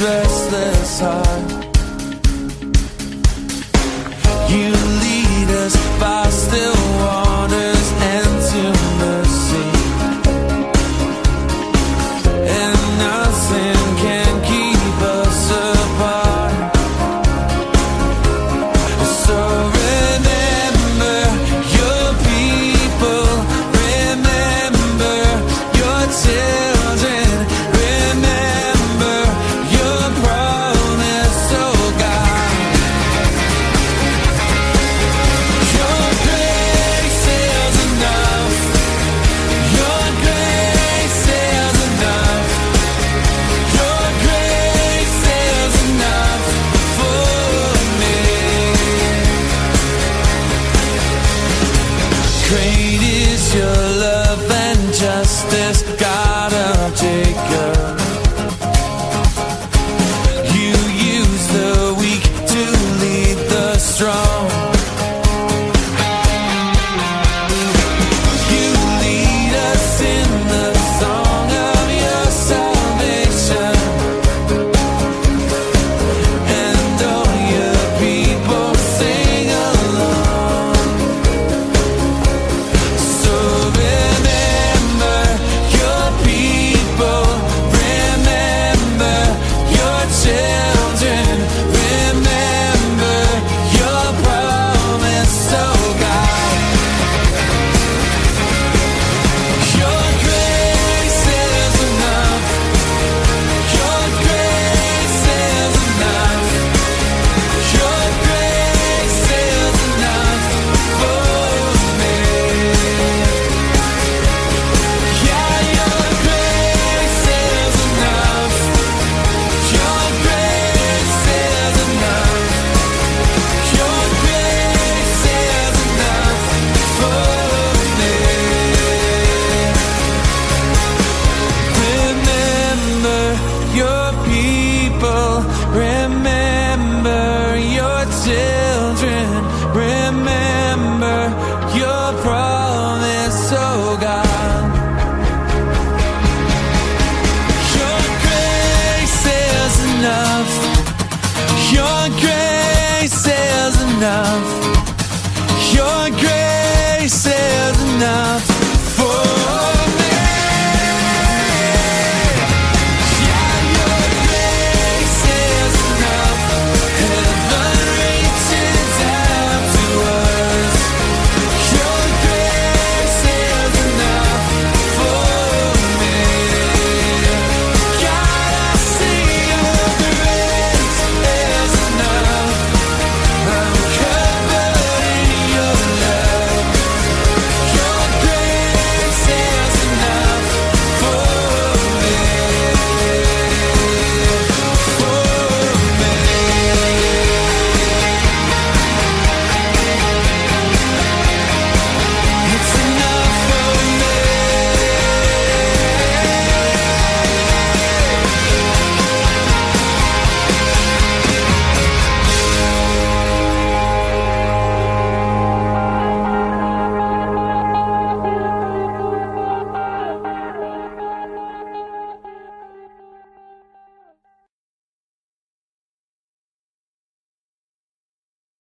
restless heart. great is your love. Enough. Your grace is enough.